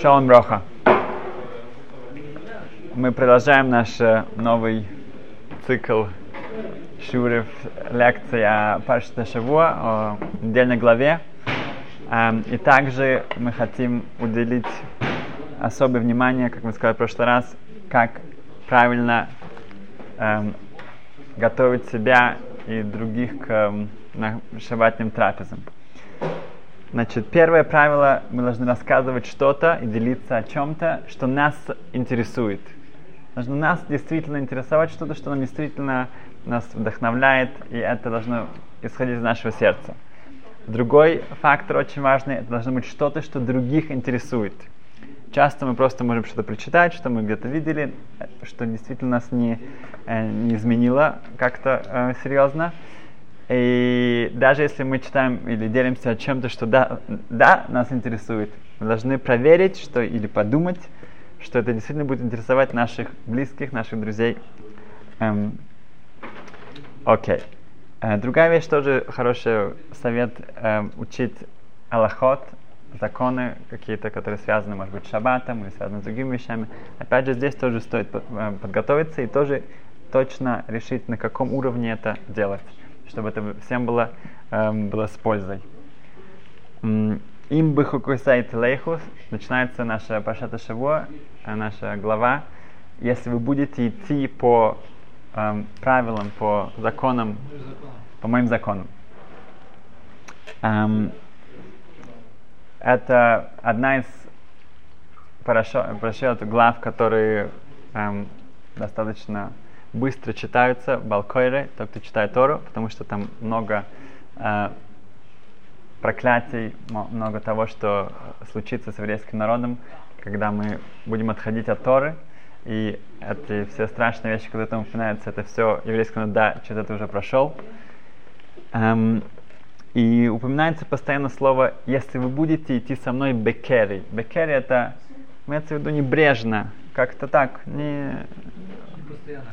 Шалом Броха. Мы продолжаем наш э, новый цикл шуров лекций о Паршта Шавуа, о недельной главе. Эм, и также мы хотим уделить особое внимание, как мы сказали в прошлый раз, как правильно эм, готовить себя и других к эм, шабатным трапезам. Значит, первое правило, мы должны рассказывать что-то и делиться о чем-то, что нас интересует. Должно нас действительно интересовать что-то, что нам действительно нас вдохновляет, и это должно исходить из нашего сердца. Другой фактор очень важный, это должно быть что-то, что других интересует. Часто мы просто можем что-то прочитать, что мы где-то видели, что действительно нас не, э, не изменило как-то э, серьезно. И даже если мы читаем или делимся о чем-то, что да, да, нас интересует, мы должны проверить, что или подумать, что это действительно будет интересовать наших близких, наших друзей. Эм, окей. Э, другая вещь тоже хороший совет э, учить аллахот, законы какие-то, которые связаны, может быть, с шаббатом или связаны с другими вещами. Опять же, здесь тоже стоит э, подготовиться и тоже точно решить, на каком уровне это делать чтобы это всем было, эм, было с пользой. Им бы хукусайт лейхус, начинается наша Пашата Шаво, э, наша глава. Если вы будете идти по эм, правилам, по законам, по моим законам. Эм, это одна из парашют глав, которые эм, достаточно быстро читаются Балкойры, тот, кто читает Тору, потому что там много э, проклятий, много того, что случится с еврейским народом, когда мы будем отходить от Торы, и эти все страшные вещи, которые там упоминаются, это все еврейский народ, да, что-то это уже прошел. Эм, и упоминается постоянно слово «если вы будете идти со мной бекери». Бекери это, имеется в виду небрежно, как-то так, не,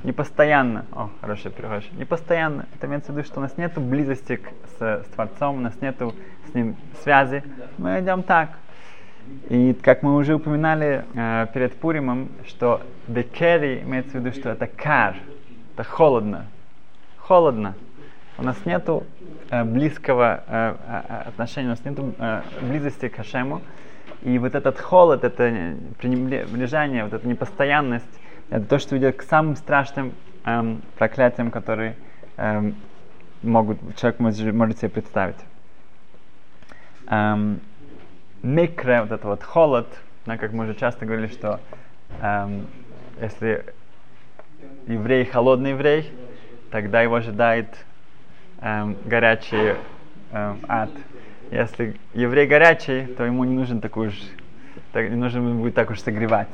не постоянно. О, хороший перевод. Не постоянно. Это имеется в виду, что у нас нет близости к, с, с Творцом, у нас нет с ним связи. Мы идем так. И как мы уже упоминали э, перед Пуримом, что бекери имеется в виду, что это кар, это холодно. Холодно. У нас нет э, близкого э, э, отношения, у нас нет э, близости к Хашему. И вот этот холод, это пренебрежение, вот эта непостоянность, это то, что ведет к самым страшным эм, проклятиям, которые эм, могут, человек может, может себе представить. Эм, вот этот вот холод, да, как мы уже часто говорили, что эм, если еврей холодный еврей, тогда его ожидает эм, горячий эм, ад. Если еврей горячий, то ему не нужен такой уж, так, не нужно будет так уж согревать.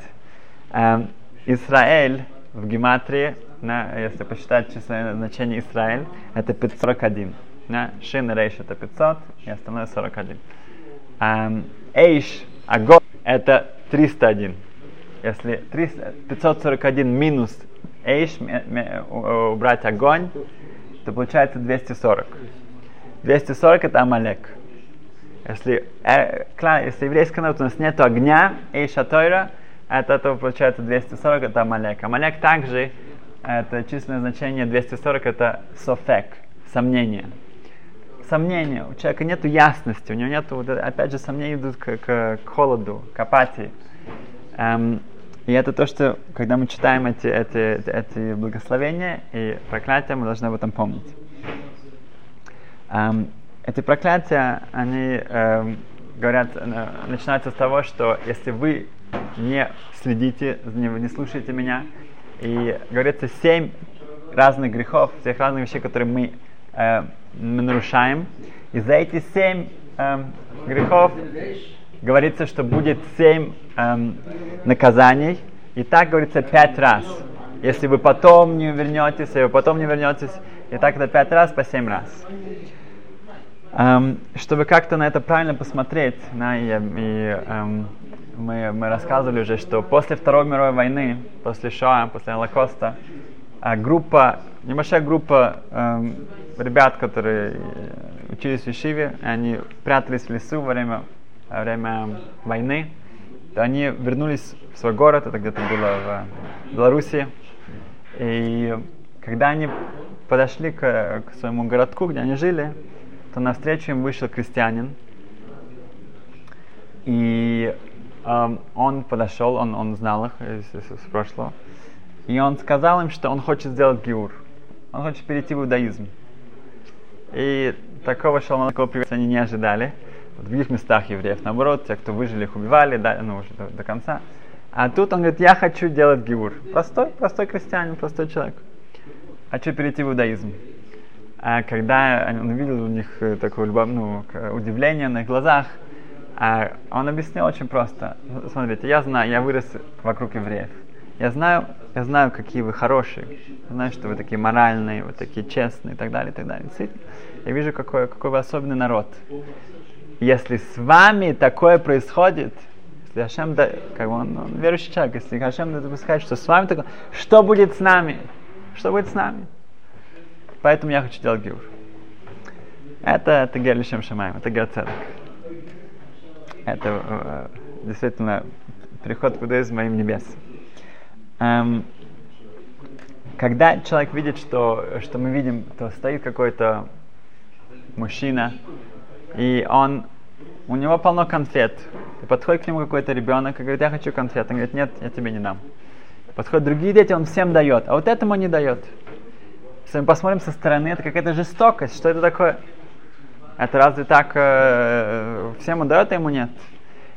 Эм, Израиль в гематрии, на, если посчитать число значение Израиль, это 541. На, шин рейш это 500, и остальное 41. Um, эйш, огонь, это 301. Если 300, 541 минус эйш, убрать огонь, то получается 240. 240 это Амалек. Если, э, если еврейский народ у нас нет огня, эйша тойра, это то получается 240, это Амалек. Амалек также, это численное значение 240, это софек, сомнение. Сомнение. У человека нет ясности, у него нет, опять же, сомнения идут к, к, к холоду, к апатии. Эм, и это то, что, когда мы читаем эти, эти, эти благословения и проклятия, мы должны об этом помнить. Эм, эти проклятия, они эм, говорят, э, начинаются с того, что если вы не следите, не, не слушайте меня. И говорится семь разных грехов, всех разных вещей, которые мы, э, мы нарушаем. И за эти семь э, грехов говорится, что будет семь э, наказаний. И так говорится пять раз. Если вы потом не вернетесь, если вы потом не вернетесь, и так это пять раз по семь раз. Um, чтобы как-то на это правильно посмотреть, да, и, и um, мы, мы рассказывали уже, что после Второй мировой войны, после Шоа, после Холокоста, а, группа, небольшая группа эм, ребят, которые учились в Ишиве, они прятались в лесу во время во время войны, то они вернулись в свой город, это где-то было в Беларуси. И когда они подошли к, к своему городку, где они жили, то навстречу им вышел крестьянин. И э, он подошел, он, он знал их из, из, из прошлого. И он сказал им, что он хочет сделать гиур. Он хочет перейти в иудаизм. И такого шалмана, такого приветствия они не ожидали. В других местах евреев, наоборот, те, кто выжили, их убивали, да, ну, уже до, до конца. А тут он говорит, я хочу делать гиур. Простой, простой крестьянин, простой человек. Хочу перейти в иудаизм. А когда он увидел у них э, такое ну, удивление на их глазах, а он объяснил очень просто. Смотрите, я знаю, я вырос вокруг евреев. Я знаю, я знаю, какие вы хорошие. Я знаю, что вы такие моральные, вы такие честные и так далее, и так далее. Я вижу, какой, какой вы особенный народ. Если с вами такое происходит, если Хашем, да, как он, он верующий человек, если Хашем допускает, что с вами такое, что будет с нами? Что будет с нами? Поэтому я хочу делать гиур. Это, это Герлишем Шамаем, это Герцедек. Это э, действительно приход к иудаизму моим небес. Эм, когда человек видит, что, что мы видим, то стоит какой-то мужчина, и он, у него полно конфет. И подходит к нему какой-то ребенок и говорит, я хочу конфет. Он говорит, нет, я тебе не дам. Подходят другие дети, он всем дает, а вот этому не дает. Если мы посмотрим со стороны, это какая-то жестокость. Что это такое? Это разве так э, всем он дает, а ему нет?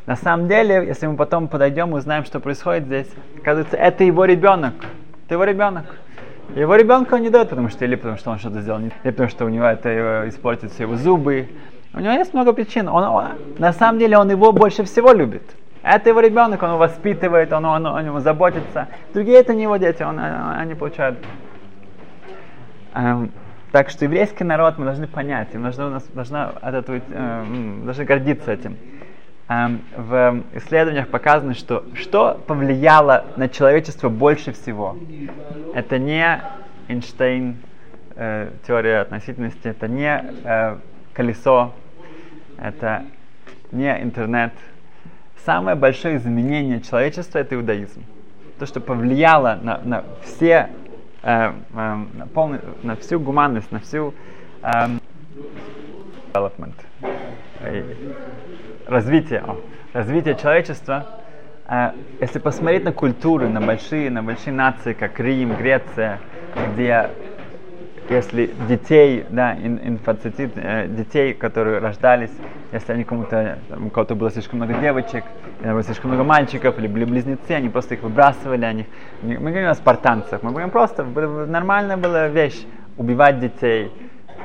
На самом деле, если мы потом подойдем и узнаем, что происходит здесь, оказывается, это его ребенок. Это его ребенок. Его ребенка он не дает, потому что или потому что он что-то сделал, или потому что у него это его, испортит все его зубы. У него есть много причин. Он, он, на самом деле он его больше всего любит. Это его ребенок, он его воспитывает, он, он, он о нем заботится. Другие это не его дети, он, они получают. Эм, так что еврейский народ мы должны понять, мы должны, должны, от этого, э, должны гордиться этим. Эм, в исследованиях показано, что что повлияло на человечество больше всего. Это не Эйнштейн, э, теория относительности, это не э, колесо, это не интернет. Самое большое изменение человечества это иудаизм. То, что повлияло на, на все, э, э, полный, на всю гуманность, на всю э, development. Развитие, о, развитие человечества, э, если посмотреть на культуры, на большие, на большие нации, как Рим, Греция, где если детей, да, инфацитит, э, детей, которые рождались, если они кому-то, у кого-то было слишком много девочек, или было слишком много мальчиков, или были близнецы, они просто их выбрасывали, они, мы говорим о спартанцах, мы говорим просто, нормальная была вещь убивать детей,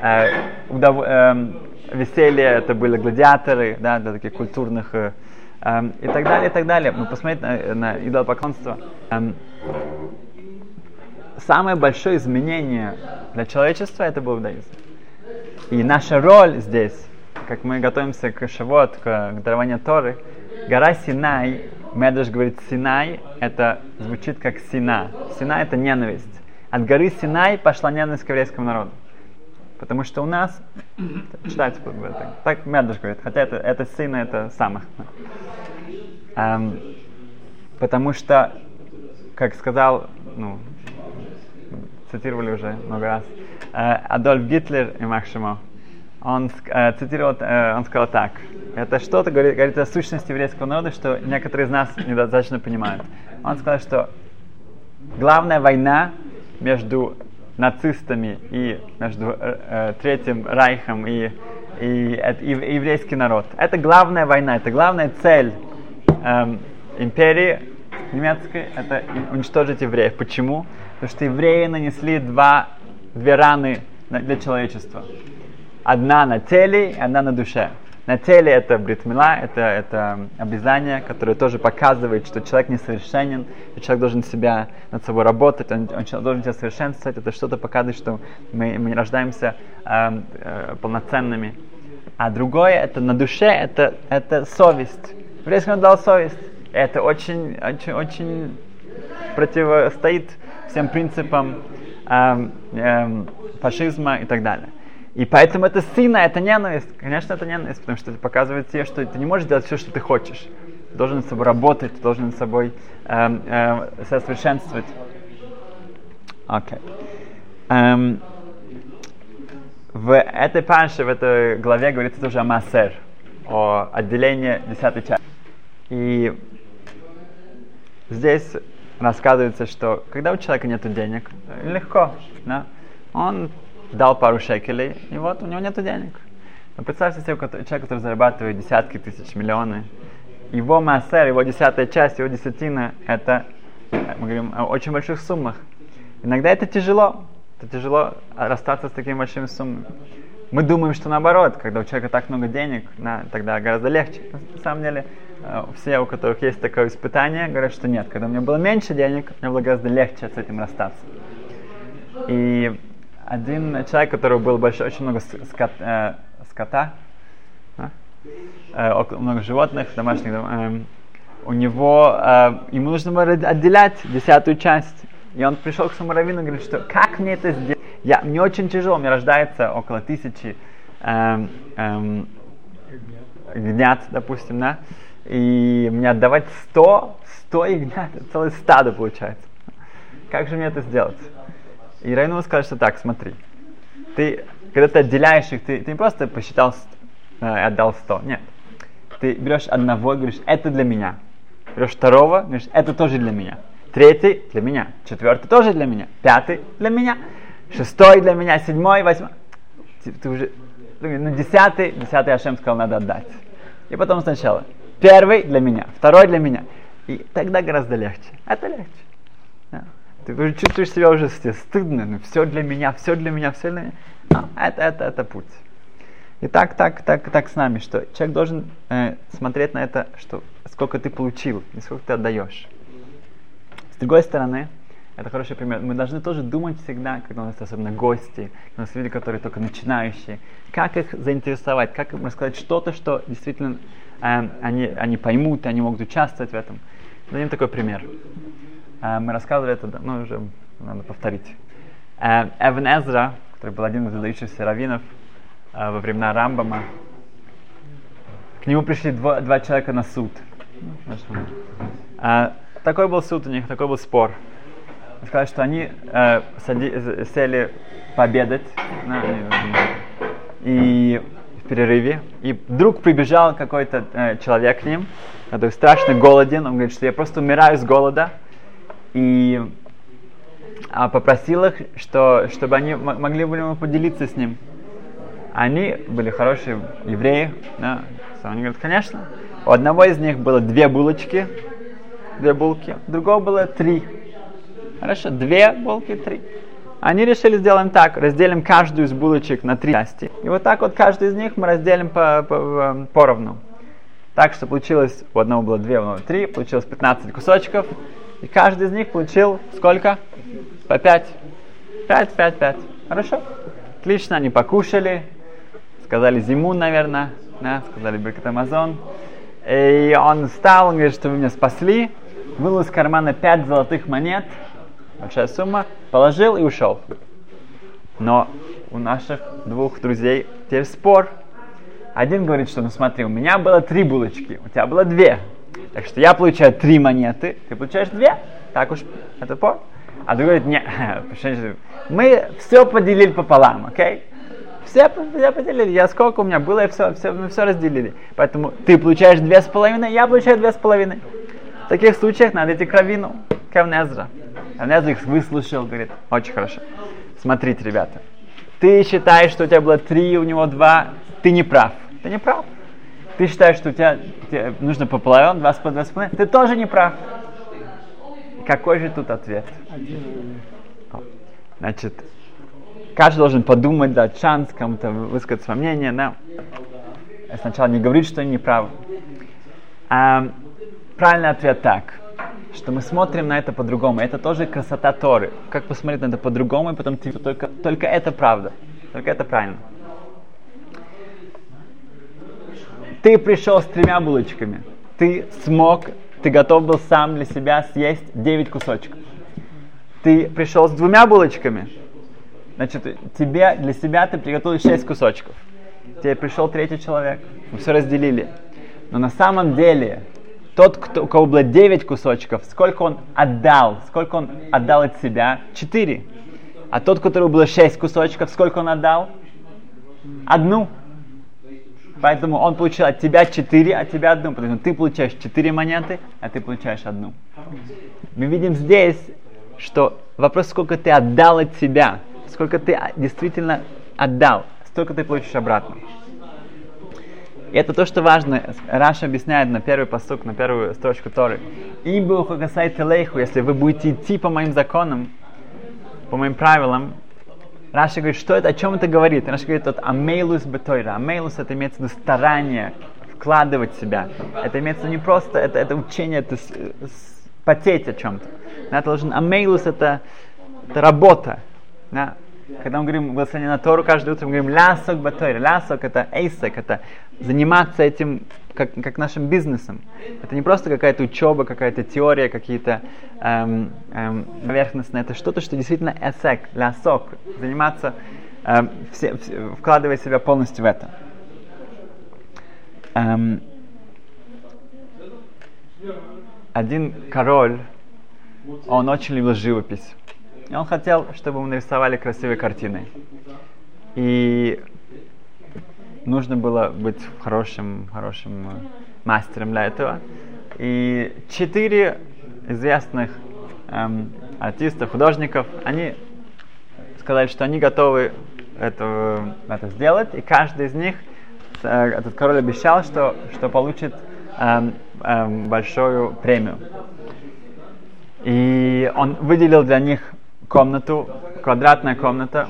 э, удов, э, веселье, это были гладиаторы, да, для таких культурных э, э, и так далее, и так далее. Мы посмотрим на, на идолопоклонство. Э, самое большое изменение для человечества это был иудаизм. И наша роль здесь, как мы готовимся к Шавот, к, к дарованию Торы, гора Синай, Медаш говорит Синай, это звучит как Сина. Сина это ненависть. От горы Синай пошла ненависть к еврейскому народу. Потому что у нас, читается так, так Медаш говорит, хотя это, это сына, это самых. Эм, потому что, как сказал, ну, цитировали уже много раз, э, Адольф Гитлер и Махшимо, он э, цитировал, э, он сказал так, это что-то говорит, говорит о сущности еврейского народа, что некоторые из нас недостаточно понимают. Он сказал, что главная война между нацистами и между э, Третьим Райхом и, и, и, и еврейский народ. Это главная война, это главная цель эм, империи немецкой, это уничтожить евреев. Почему? Потому что евреи нанесли два, две раны для человечества. Одна на теле одна на душе. На теле это бритмила, это, это обрезание, которое тоже показывает, что человек несовершенен, что человек должен себя над собой работать, он, он должен себя совершенствовать. Это что-то показывает, что мы, мы рождаемся э, э, полноценными. А другое, это на душе, это, это совесть. Еврейский дал совесть. Это очень, очень, очень противостоит всем принципам э, э, фашизма и так далее. И поэтому это сына, это ненависть. Конечно, это ненависть, потому что это показывает тебе, что ты не можешь делать все, что ты хочешь. Ты должен над собой работать, ты должен над собой э, э, совершенствовать. Окей. Okay. Эм, в этой панше, в этой главе говорится тоже о массер, о отделении десятой части. И здесь рассказывается, что когда у человека нет денег, легко, да, он дал пару шекелей, и вот у него нет денег. Но представьте себе человек, который зарабатывает десятки тысяч, миллионы, его массер, его десятая часть, его десятина, это, мы говорим о очень больших суммах. Иногда это тяжело, это тяжело расстаться с такими большими суммами. Мы думаем, что наоборот, когда у человека так много денег, на, тогда гораздо легче. На самом деле, э, все, у которых есть такое испытание, говорят, что нет. Когда у меня было меньше денег, мне было гораздо легче с этим расстаться. И один человек, у которого было большое, очень много скот, э, скота, а? э, много животных домашних, э, у него, э, ему нужно было отделять десятую часть и он пришел к своему раввину и говорит, что как мне это сделать? Я, мне очень тяжело, мне рождается около тысячи эм, эм, ягнят, допустим, да, и мне отдавать сто, сто ягнят, целое стадо получается. Как же мне это сделать? И Райну сказал, что так, смотри, ты, когда ты отделяешь их, ты, ты не просто посчитал э, и отдал сто, нет. Ты берешь одного и говоришь, это для меня. Берешь второго, говоришь, это тоже для меня. Третий для меня. Четвертый тоже для меня. Пятый для меня. Шестой для меня. Седьмой, восьмой. Ты, ты уже, ну, десятый, десятый Ашем сказал, надо отдать. И потом сначала. Первый для меня, второй для меня. И тогда гораздо легче. Это легче. Да. Ты уже чувствуешь себя уже стыдно. Ну, все для меня, все для меня, все для меня. Но это, это, это путь. И так, так, так, так с нами, что человек должен э, смотреть на это, что сколько ты получил и сколько ты отдаешь. С другой стороны, это хороший пример. Мы должны тоже думать всегда, когда у нас особенно гости, у нас люди, которые только начинающие, как их заинтересовать, как им рассказать что-то, что действительно они, они поймут, они могут участвовать в этом. Дадим такой пример. Э, мы рассказывали это, ну уже надо повторить. Э, Эвен Эзра, который был один из выдающихся раввинов во времена Рамбама, к нему пришли два, два человека на суд. Такой был суд у них, такой был спор. Сказали, что они сели пообедать да, и перерыве. И вдруг прибежал какой-то э, человек к ним, который страшно голоден. Он говорит, что я просто умираю с голода. И а попросил их, что, чтобы они могли бы поделиться с ним. Они были хорошие евреи. Да. Они говорят, конечно. У одного из них было две булочки, две булки, другого было три. Хорошо, две булки, три. Они решили сделаем так, разделим каждую из булочек на три части. И вот так вот каждую из них мы разделим по, по, эм, поровну. Так что получилось, у одного было две, у одного три, получилось 15 кусочков. И каждый из них получил сколько? По пять. Пять, пять, пять. Хорошо? Отлично, они покушали. Сказали зиму, наверное. Да, сказали Беркат Амазон. И он встал, он говорит, что вы меня спасли вынул из кармана пять золотых монет, большая сумма, положил и ушел. Но у наших двух друзей теперь спор. Один говорит, что ну смотри, у меня было три булочки, у тебя было две. Так что я получаю три монеты, ты получаешь две. Так уж это пор. А другой говорит, нет, мы все поделили пополам, окей? Все, все поделили. Я сколько у меня было, и все, все, мы все разделили. Поэтому ты получаешь две с половиной, я получаю две с половиной. В таких случаях надо идти к раввину, к Эвнезра. Их выслушал, говорит, очень хорошо. Смотрите, ребята, ты считаешь, что у тебя было три, у него два, ты не прав. Ты не прав. Ты считаешь, что у тебя, тебе нужно пополам, два с два с половиной, ты тоже не прав. Какой же тут ответ? Значит, каждый должен подумать, дать шанс кому-то высказать свое мнение. Да? Сначала не говорить, что не правы. А, правильный ответ так, что мы смотрим на это по-другому. Это тоже красота Торы. Как посмотреть на это по-другому, и потом ты, только, только это правда. Только это правильно. Ты пришел с тремя булочками. Ты смог, ты готов был сам для себя съесть 9 кусочков. Ты пришел с двумя булочками. Значит, тебе, для себя ты приготовил шесть кусочков. Тебе пришел третий человек. Мы все разделили. Но на самом деле, тот, кто, у кого было девять кусочков, сколько он отдал? Сколько он отдал от себя? Четыре. А тот, у которого было шесть кусочков, сколько он отдал? Одну. Поэтому он получил от тебя четыре, от тебя одну. Потому что ты получаешь четыре монеты, а ты получаешь одну. Мы видим здесь, что вопрос, сколько ты отдал от себя, сколько ты действительно отдал, столько ты получишь обратно. И это то, что важно. Раша объясняет на первый поступ, на первую строчку Торы. «Им был хукасай телейху, если вы будете идти по моим законам, по моим правилам, Раши говорит, что это, о чем это говорит? Раши говорит, от עמלות בתורה. עמלות это имеется в виду старание, вкладывать себя. Это имеется в виду не просто, это, это учение, это с, с, потеть о чем-то. Это должен, עמלות это, это работа. Да? Когда мы говорим благословение на Тору, каждое утро мы говорим לעסוק בתורה. לעסוק это עסק, это заниматься этим как, как нашим бизнесом. Это не просто какая-то учеба, какая-то теория, какие-то эм, эм, поверхностные. Это что-то, что действительно эсек, лясок, заниматься, эм, все, все, вкладывая себя полностью в это. Эм, один король, он очень любил живопись. И он хотел, чтобы мы нарисовали красивые картины. И нужно было быть хорошим, хорошим э, мастером для этого. И четыре известных эм, артистов, художников, они сказали, что они готовы это, это сделать, и каждый из них, э, этот король обещал, что, что получит эм, эм, большую премию. И он выделил для них комнату, квадратная комната,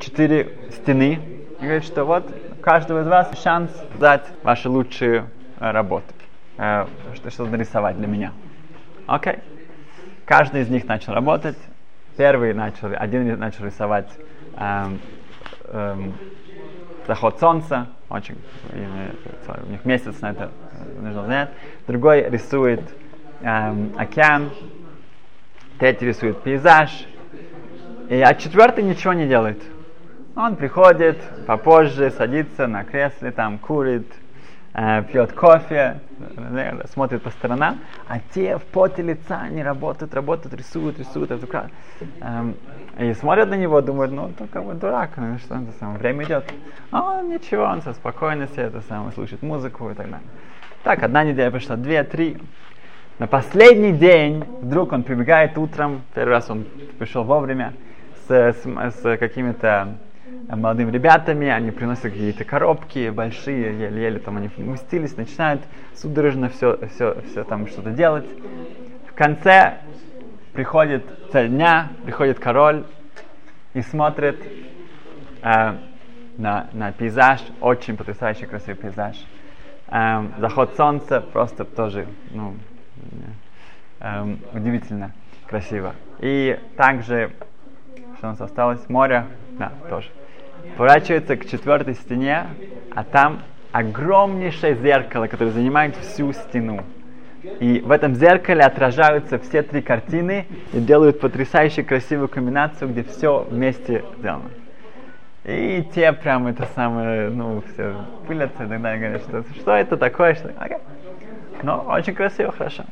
четыре стены, и говорит, что вот каждого из вас шанс дать ваши лучшие э, работы, э, что, что нарисовать для меня. Окей. Okay. Каждый из них начал работать. Первый начал, один начал рисовать эм, эм, заход солнца, очень, у них месяц на это нужно занять. Другой рисует эм, океан, третий рисует пейзаж, и, а четвертый ничего не делает. Он приходит попозже, садится на кресле, там курит, э, пьет кофе, э, смотрит по сторонам, а те в поте лица, они работают, работают, рисуют, рисуют, эту эм, и смотрят на него, думают, ну, то как бы дурак, ну, что это самое, время идет. А он ничего, он со спокойно себе это самое, слушает музыку и так далее. Так, одна неделя прошла, две, три. На последний день вдруг он прибегает утром, первый раз он пришел вовремя, с, с, с какими-то молодыми ребятами, они приносят какие-то коробки большие, еле-еле там они вместились, начинают судорожно все, все, все там что-то делать. В конце приходит цель дня, приходит король и смотрит э, на, на пейзаж, очень потрясающий красивый пейзаж. Э, заход солнца просто тоже ну, э, удивительно красиво. И также, что у нас осталось, море, да, тоже поворачивается к четвертой стене, а там огромнейшее зеркало, которое занимает всю стену. И в этом зеркале отражаются все три картины и делают потрясающе красивую комбинацию, где все вместе сделано. И те прям это самое, ну, все пылятся и так далее, говорят, что, что это такое, что... Okay. Но очень красиво, хорошо.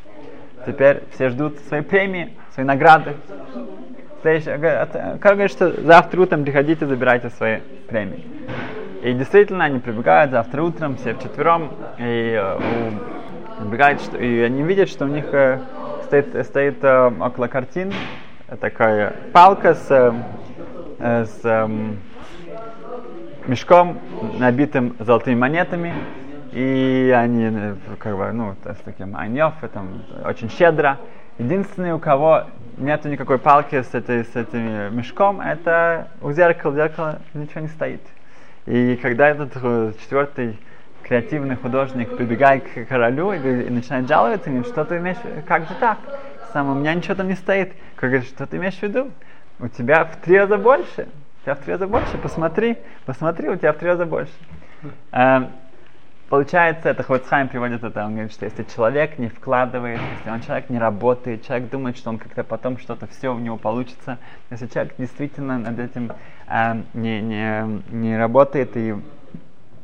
Теперь все ждут своей премии, своей награды. Следующее, как говорит, что завтра утром приходите, забирайте свои премии. И действительно, они прибегают завтра утром, все вчетвером, и, э, прибегают, что, и они видят, что у них э, стоит, стоит э, около картин такая палка с, э, с э, мешком, набитым золотыми монетами, и они, как бы, ну, с таким аньев, там, очень щедро. Единственный, у кого нету никакой палки с, этой, с этим мешком, это у зеркала, зеркала ничего не стоит. И когда этот э, четвертый креативный художник прибегает к королю и, и начинает жаловаться, говорит, что ты имеешь, как же так? Сам у меня ничего там не стоит. Как говорит, что ты имеешь в виду? У тебя в три раза больше. У тебя в три раза больше, посмотри, посмотри, у тебя в три раза больше. Получается, это Хвацхайм приводит это, он говорит, что если человек не вкладывает, если он человек не работает, человек думает, что он как-то потом что-то все у него получится, если человек действительно над этим э, не, не, не работает и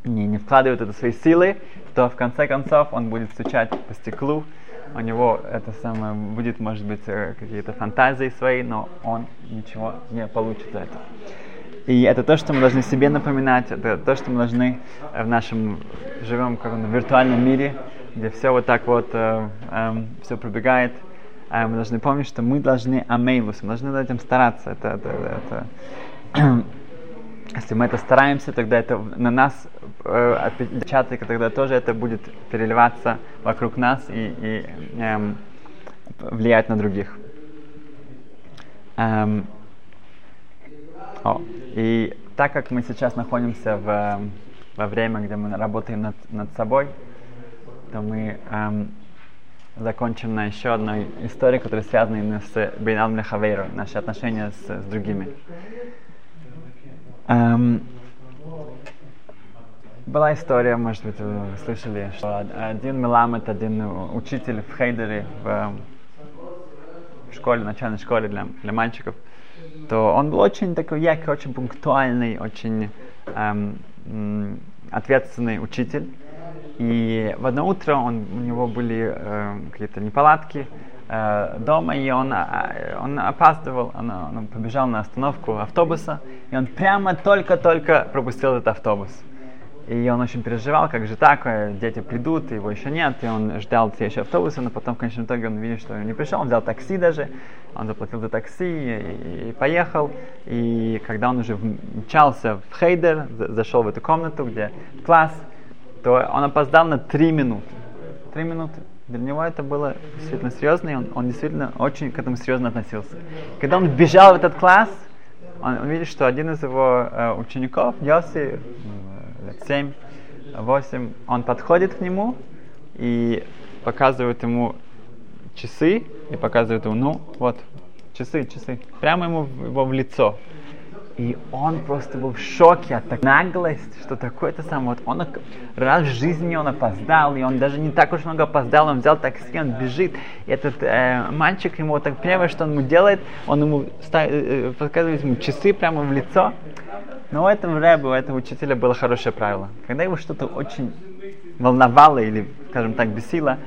не, не вкладывает это свои силы, то в конце концов он будет стучать по стеклу, у него это самое будет, может быть, э, какие-то фантазии свои, но он ничего не получит за это. И это то, что мы должны себе напоминать, это то, что мы должны в нашем, живем как в виртуальном мире, где все вот так вот, э, э, все пробегает. Э, мы должны помнить, что мы должны амейлус, мы должны над этим стараться. Это, это, это, если мы это стараемся, тогда это на нас э, отпечаток, тогда тоже это будет переливаться вокруг нас и, и э, влиять на других. Эм, о, и так как мы сейчас находимся в, во время, где мы работаем над, над собой, то мы эм, закончим на еще одной истории, которая связана именно с Бейнал Млехавейру, наши отношения с, с другими. Эм, была история, может быть, вы слышали, что один Меламет, один учитель в Хейдере, в, в школе, начальной школе для, для мальчиков, то он был очень такой яркий, очень пунктуальный, очень эм, ответственный учитель. И в одно утро он, у него были э, какие-то неполадки э, дома, и он, э, он опаздывал, он, он побежал на остановку автобуса, и он прямо только-только пропустил этот автобус. И он очень переживал, как же так, э, дети придут, его еще нет, и он ждал следующий автобус, но потом в конечном итоге он видит, что он не пришел, он взял такси даже, он заплатил за такси и, и поехал. И когда он уже мчался в Хейдер, зашел в эту комнату, где класс, то он опоздал на три минуты. Три минуты. Для него это было действительно серьезно, и он, он действительно очень к этому серьезно относился. Когда он бежал в этот класс, он, он видит, что один из его э, учеников, Йоси, лет 7, 8, он подходит к нему и показывает ему часы, и показывает ему, ну, вот, часы, часы, прямо ему в, его в лицо. И он просто был в шоке от такой наглости, что такое-то самое. Вот он раз в жизни он опоздал, и он даже не так уж много опоздал, он взял такси, он бежит. И этот э, мальчик ему вот так первое, что он ему делает, он ему ставит, э, показывает ему часы прямо в лицо. Но у этого рэба, у этого учителя было хорошее правило. Когда его что-то очень волновало или, скажем так, бесило,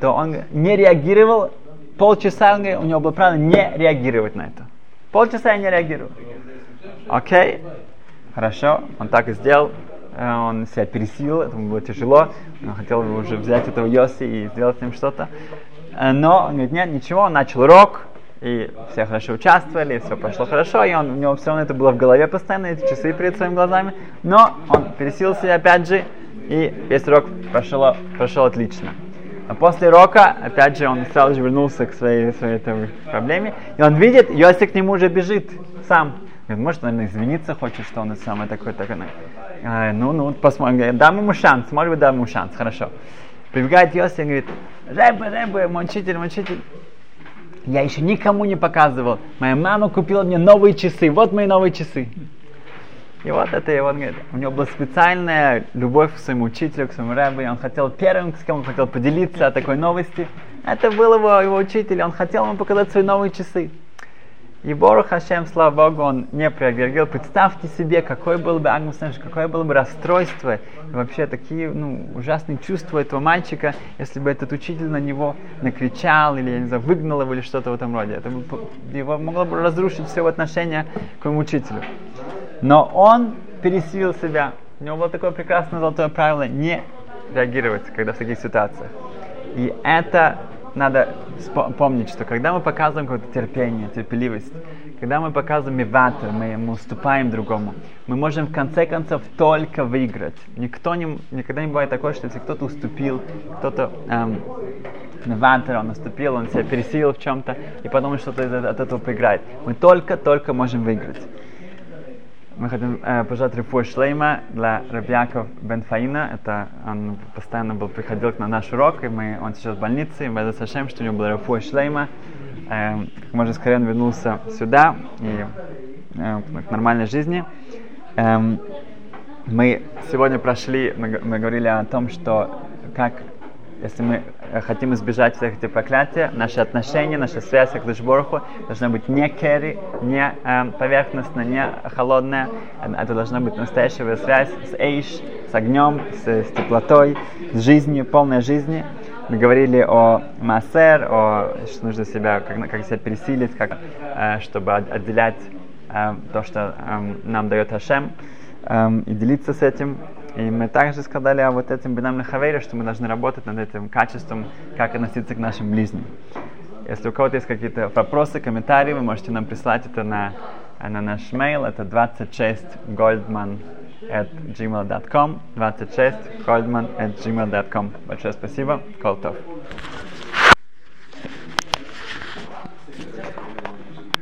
то он не реагировал. Полчаса у него было правило не реагировать на это. Полчаса я не реагировал. Окей, хорошо, он так и сделал. Э, он себя пересилил, это было тяжело. Он хотел уже взять этого Йоси и сделать с ним что-то. Э, но он говорит, нет, ничего, он начал урок, и все хорошо участвовали, все пошло хорошо, и он, у него все равно это было в голове постоянно, эти часы перед своими глазами, но он пересилил себя опять же, и весь урок прошел, прошел отлично. А после урока, опять же, он сразу же вернулся к своей, своей этой проблеме, и он видит, Йоси к нему уже бежит сам. Говорит, может, наверное, извиниться хочет, что он самый такой, такой. А, ну, ну, посмотрим, дам ему шанс, может быть, дам ему шанс, хорошо. Прибегает Йоси и говорит, Рэбе, Рэбе, мой учитель, я еще никому не показывал. Моя мама купила мне новые часы. Вот мои новые часы. И вот это его, говорит, у него была специальная любовь к своему учителю, к своему рэбу, и он хотел первым, с кем он хотел поделиться о такой новости. Это был его, его учитель, он хотел ему показать свои новые часы. И Бору Хашем, слава Богу, он не проверил. Представьте себе, какое было бы Агнус какое было бы расстройство, и вообще такие ну, ужасные чувства этого мальчика, если бы этот учитель на него накричал, или, я не знаю, выгнал его, или что-то в этом роде. Это бы, его могло бы разрушить все отношение к своему учителю. Но он пересилил себя. У него было такое прекрасное золотое правило не реагировать, когда в таких ситуациях. И это надо помнить, что когда мы показываем какое-то терпение, терпеливость, когда мы показываем миватор, мы, мы уступаем другому, мы можем в конце концов только выиграть. Никто не, никогда не бывает такое, что если кто-то уступил, кто-то эм, миватор, он уступил, он себя пересилил в чем-то, и потом что-то от этого поиграет. Мы только-только можем выиграть. Мы хотим э, пожелать Рифу Шлейма для Рабьяков Бенфаина. Это он постоянно был, приходил на наш урок, и мы, он сейчас в больнице, и мы Сашем, что у него был Рифу Шлейма. Э, как можно скорее он вернулся сюда и э, к нормальной жизни. Э, Мы сегодня прошли, мы, мы говорили о том, что как, если мы э, хотим избежать всех этих проклятий, наши отношения, наша связь с Борху должна быть не керри, не э, поверхностная, не холодная. Это должна быть настоящая связь с эйш, с огнем, с, с теплотой, с жизнью, полной жизни. Мы говорили о массер, о что нужно себя, как, как себя пересилить, как, э, чтобы от- отделять э, то, что э, нам дает Хашем, э, и делиться с этим. И мы также сказали о вот этом бинам хавере, что мы должны работать над этим качеством, как относиться к нашим ближним. Если у кого-то есть какие-то вопросы, комментарии, вы можете нам прислать это на, на наш mail, это 26 goldman at gmail.com 26 goldman at gmail.com Большое спасибо, Колтов.